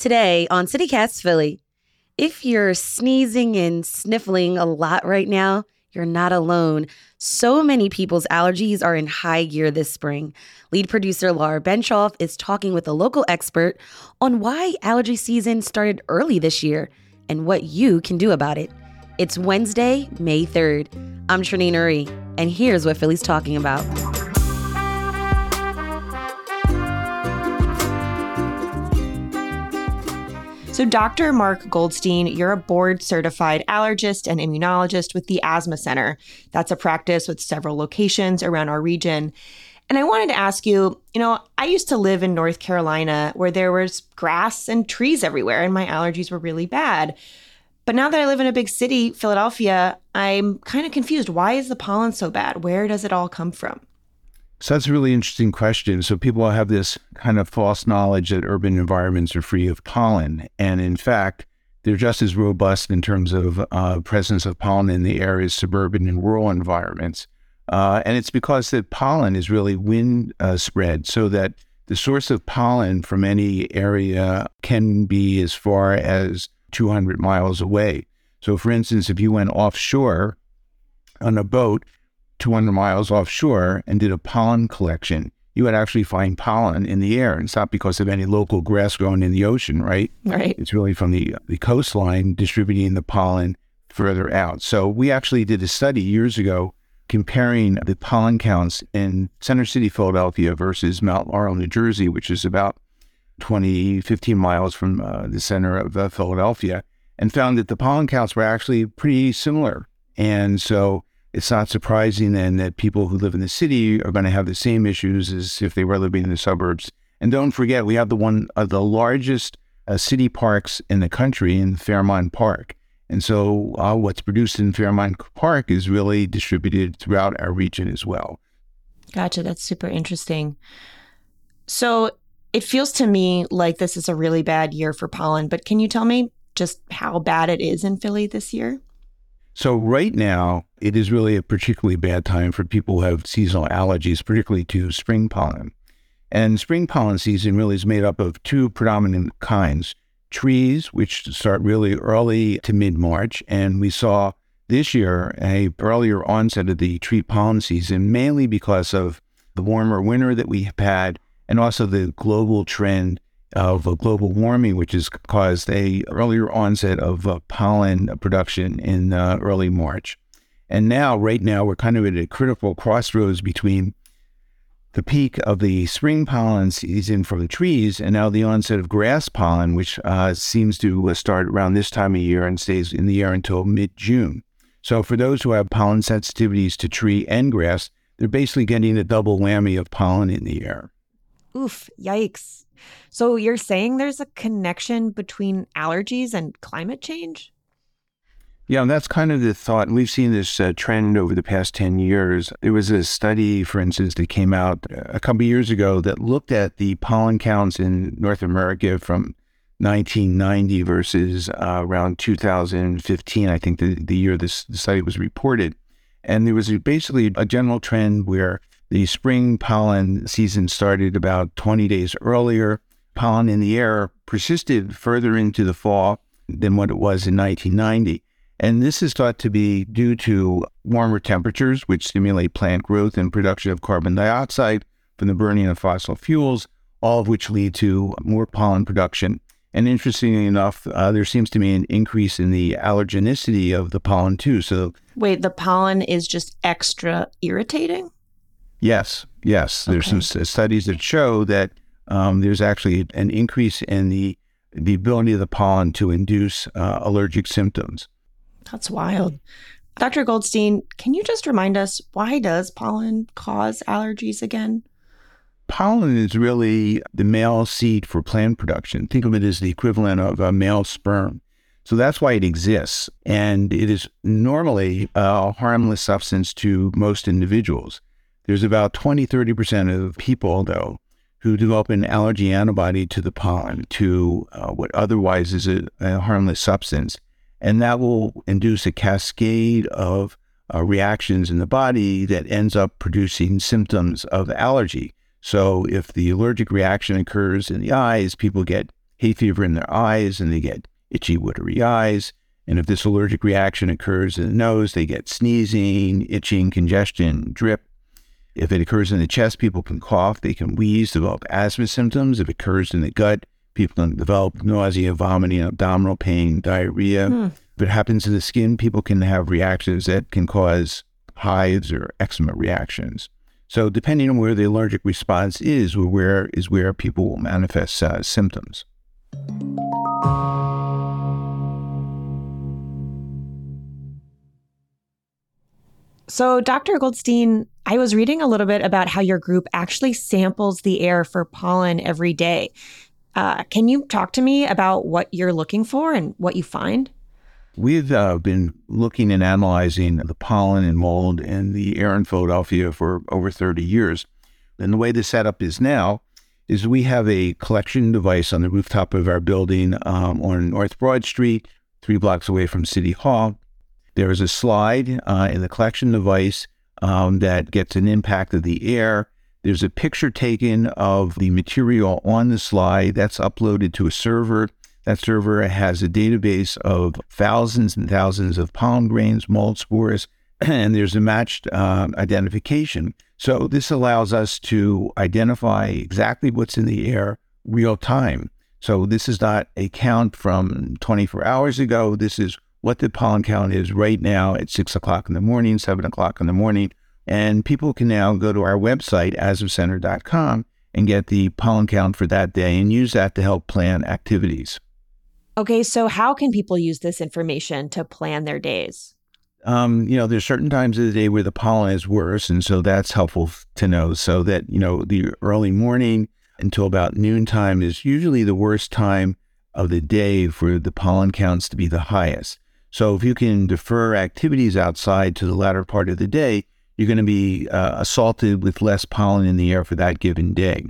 Today on CityCast Philly, if you're sneezing and sniffling a lot right now, you're not alone. So many people's allergies are in high gear this spring. Lead producer Laura Benshoff is talking with a local expert on why allergy season started early this year and what you can do about it. It's Wednesday, May 3rd. I'm Trenae Nuri, and here's what Philly's talking about. So, Dr. Marc Goldstein, you're a board certified allergist and immunologist with the Asthma Center. That's a practice with several locations around our region. And I wanted to ask you, you know, I used to live in North Carolina where there was grass and trees everywhere and my allergies were really bad. But now that I live in a big city, Philadelphia, I'm kind of confused. Why is the pollen so bad? Where does it all come from? So that's a really interesting question. So people have this kind of false knowledge that urban environments are free of pollen, and in fact, they're just as robust in terms of uh, presence of pollen in the areas suburban and rural environments. Uh, and it's because that pollen is really wind uh, spread, so that the source of pollen from any area can be as far as 200 miles away. So, for instance, if you went offshore on a boat 200 miles offshore and did a pollen collection, you would actually find pollen in the air. It's not because of any local grass growing in the ocean, right? Right. It's really from the, the coastline distributing the pollen further out. So we actually did a study years ago comparing the pollen counts in Center City, Philadelphia versus Mount Laurel, New Jersey, which is about 20, 15 miles from uh, the center of uh, Philadelphia, and found that the pollen counts were actually pretty similar. And so it's not surprising then that people who live in the city are going to have the same issues as if they were living in the suburbs. And don't forget, we have the one of the largest uh, city parks in the country in Fairmount Park. And so uh, what's produced in Fairmount Park is really distributed throughout our region as well. Gotcha. That's super interesting. So it feels to me like this is a really bad year for pollen, but can you tell me just how bad it is in Philly this year? So, right now, it is really a particularly bad time for people who have seasonal allergies, particularly to spring pollen. And spring pollen season really is made up of two predominant kinds trees, which start really early to mid March. And we saw this year a earlier onset of the tree pollen season, mainly because of the warmer winter that we have had and also the global trend of global warming, which has caused a earlier onset of uh, pollen production in uh, early March. And now, right now, we're kind of at a critical crossroads between the peak of the spring pollen season from the trees and now the onset of grass pollen, which uh, seems to uh, start around this time of year and stays in the air until mid June. So, for those who have pollen sensitivities to tree and grass, they're basically getting a double whammy of pollen in the air. Oof, yikes. So you're saying there's a connection between allergies and climate change? Yeah, that's kind of the thought. And we've seen this uh, trend over the past 10 years. There was a study, for instance, that came out a couple years ago that looked at the pollen counts in North America from 1990 versus uh, around 2015, I think the, the year this the study was reported. And there was basically a general trend where the spring pollen season started about 20 days earlier. Pollen in the air persisted further into the fall than what it was in 1990. And this is thought to be due to warmer temperatures, which stimulate plant growth and production of carbon dioxide from the burning of fossil fuels, all of which lead to more pollen production. And interestingly enough, uh, there seems to be an increase in the allergenicity of the pollen too. So, wait, the pollen is just extra irritating? Yes, yes. There's some studies that show that um, there's actually an increase in the the ability of the pollen to induce uh, allergic symptoms. That's wild. Dr. Goldstein, can you just remind us why does pollen cause allergies again? Pollen is really the male seed for plant production. Think of it as the equivalent of a male sperm. So that's why it exists. And it is normally a harmless substance to most individuals. There's about 20, 30% of people, though, who develop an allergy antibody to the pollen, to uh, what otherwise is a, a, harmless substance. And that will induce a cascade of uh, reactions in the body that ends up producing symptoms of allergy. So, if the allergic reaction occurs in the eyes, people get hay fever in their eyes and they get itchy, watery eyes. And if this allergic reaction occurs in the nose, they get sneezing, itching, congestion, drip. If it occurs in the chest, people can cough, they can wheeze, develop asthma symptoms. If it occurs in the gut, people can develop nausea, vomiting, abdominal pain, diarrhea. Hmm. If it happens in the skin, people can have reactions that can cause hives or eczema reactions. So, depending on where the allergic response is, or where is where people will manifest uh, symptoms. So, Dr. Goldstein, I was reading a little bit about how your group actually samples the air for pollen every day. Uh, can you talk to me about what you're looking for and what you find? We've uh, been looking and analyzing the pollen and mold in the air in Philadelphia for over 30 years. And the way the setup is now is we have a collection device on the rooftop of our building um, on North Broad Street, three blocks away from City Hall. There is a slide uh, in the collection device um, that gets an impact of the air. There's a picture taken of the material on the slide that's uploaded to a server. That server has a database of thousands and thousands of pollen grains, mold spores, and there's a matched uh, identification. So this allows us to identify exactly what's in the air real time. So this is not a count from 24 hours ago. This is what the pollen count is right now at six o'clock in the morning, seven o'clock in the morning. And people can now go to our website, asthmacenter.com, and get the pollen count for that day and use that to help plan activities. Okay, so how can people use this information to plan their days? Um, you know, there's certain times of the day where the pollen is worse, and so that's helpful to know. So that you know, the early morning until about noontime is usually the worst time of the day for the pollen counts to be the highest. So if you can defer activities outside to the latter part of the day, you're going to be uh, assaulted with less pollen in the air for that given day.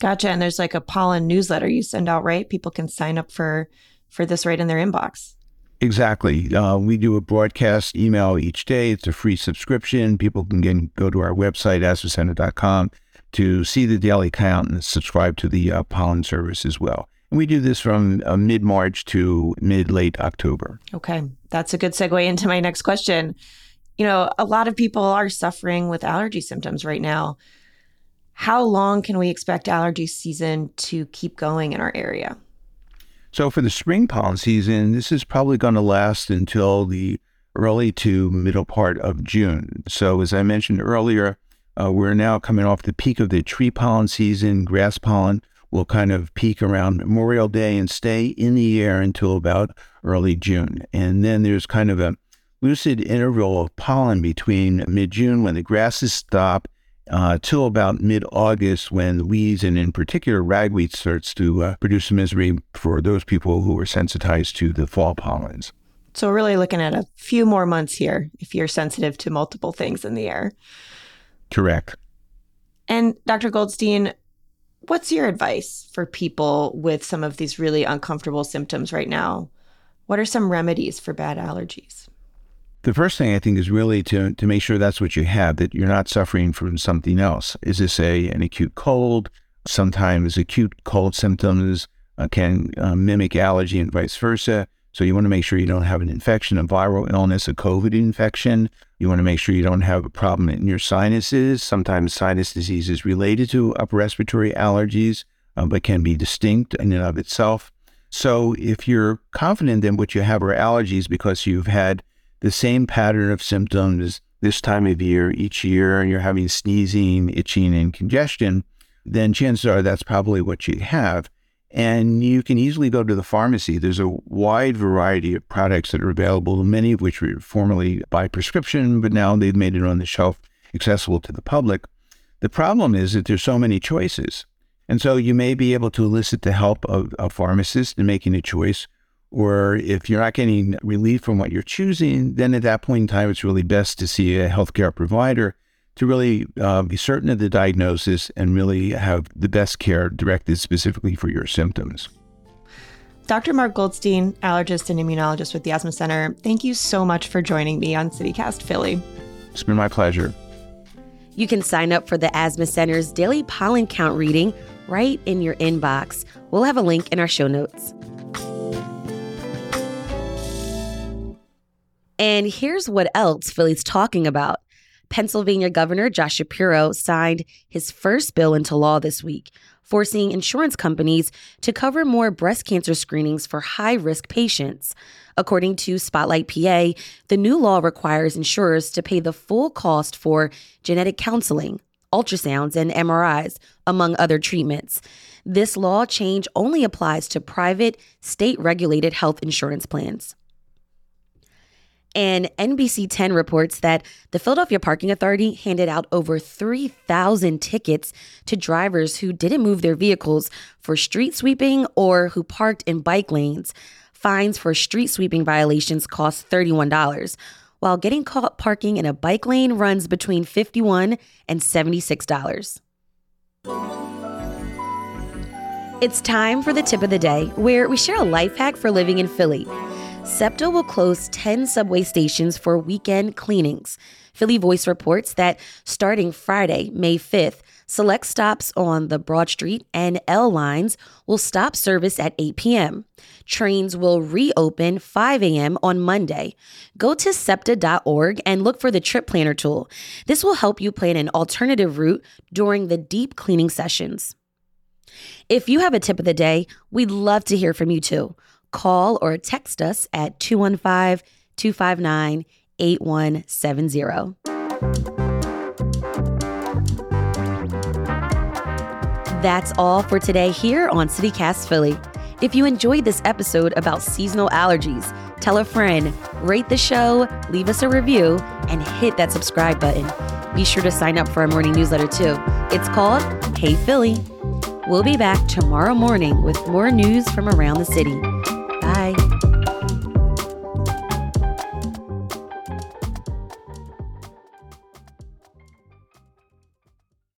Gotcha. And there's like a pollen newsletter you send out, right? People can sign up for for this right in their inbox. Exactly. Uh, we do a broadcast email each day. It's a free subscription. People can get, go to our website, asthmacenter.com, to see the daily count and subscribe to the uh, pollen service as well. We do this from uh, mid March to mid late October. Okay. That's a good segue into my next question. You know, a lot of people are suffering with allergy symptoms right now. How long can we expect allergy season to keep going in our area? So, for the spring pollen season, this is probably going to last until the early to middle part of June. So, as I mentioned earlier, uh, we're now coming off the peak of the tree pollen season. Grass pollen will kind of peak around Memorial Day and stay in the air until about early June. And then there's kind of a lucid interval of pollen between mid June when the grasses stop uh, till about mid August when the weeds and in particular ragweed starts to uh, produce misery for those people who are sensitized to the fall pollens. So, we're really looking at a few more months here if you're sensitive to multiple things in the air. Correct. And Dr. Goldstein, what's your advice for people with some of these really uncomfortable symptoms right now? What are some remedies for bad allergies? The first thing I think is really to, to make sure that's what you have, that you're not suffering from something else. Is this a an acute cold? Sometimes acute cold symptoms uh, can uh, mimic allergy and vice versa. So you want to make sure you don't have an infection, a viral illness, a COVID infection. You want to make sure you don't have a problem in your sinuses. Sometimes sinus disease is related to upper respiratory allergies, uh, but can be distinct in and of itself. So if you're confident that what you have are allergies because you've had the same pattern of symptoms this time of year each year, and you're having sneezing, itching, and congestion, then chances are that's probably what you have. And you can easily go to the pharmacy. There's a wide variety of products that are available, many of which were formerly by prescription, but now they've made it on the shelf accessible to the public. The problem is that there's so many choices. And so you may be able to elicit the help of a pharmacist in making a choice or if you're not getting relief from what you're choosing, then at that point in time, it's really best to see a healthcare provider to really uh, be certain of the diagnosis and really have the best care directed specifically for your symptoms. Dr. Marc Goldstein, allergist and immunologist with the Asthma Center, thank you so much for joining me on CityCast Philly. It's been my pleasure. You can sign up for the Asthma Center's daily pollen count reading right in your inbox We'll have a link in our show notes. And here's what else Philly's talking about. Pennsylvania Governor Josh Shapiro signed his first bill into law this week, forcing insurance companies to cover more breast cancer screenings for high risk patients. According to Spotlight PA, the new law requires insurers to pay the full cost for genetic counseling, ultrasounds, and MRIs, among other treatments. This law change only applies to private, state regulated health insurance plans. And NBC 10 reports that the Philadelphia Parking Authority handed out over 3,000 tickets to drivers who didn't move their vehicles for street sweeping or who parked in bike lanes. Fines for street sweeping violations cost $31, while getting caught parking in a bike lane runs between 51 and $76. It's time for the tip of the day, where we share a life hack for living in Philly. SEPTA will close 10 subway stations for weekend cleanings. Philly Voice reports that starting Friday, May 5th, select stops on the Broad Street and L lines will stop service at 8 p.m. Trains will reopen 5 a.m. on Monday. Go to SEPTA.org and look for the trip planner tool. This will help you plan an alternative route during the deep cleaning sessions. If you have a tip of the day, we'd love to hear from you too call or text us at 215 259 8170. That's all for today here on CityCast Philly. If you enjoyed this episode about seasonal allergies, tell a friend, rate the show, leave us a review, and hit that subscribe button. Be sure to sign up for our morning newsletter too. It's called Hey Philly. We'll be back tomorrow morning with more news from around the city.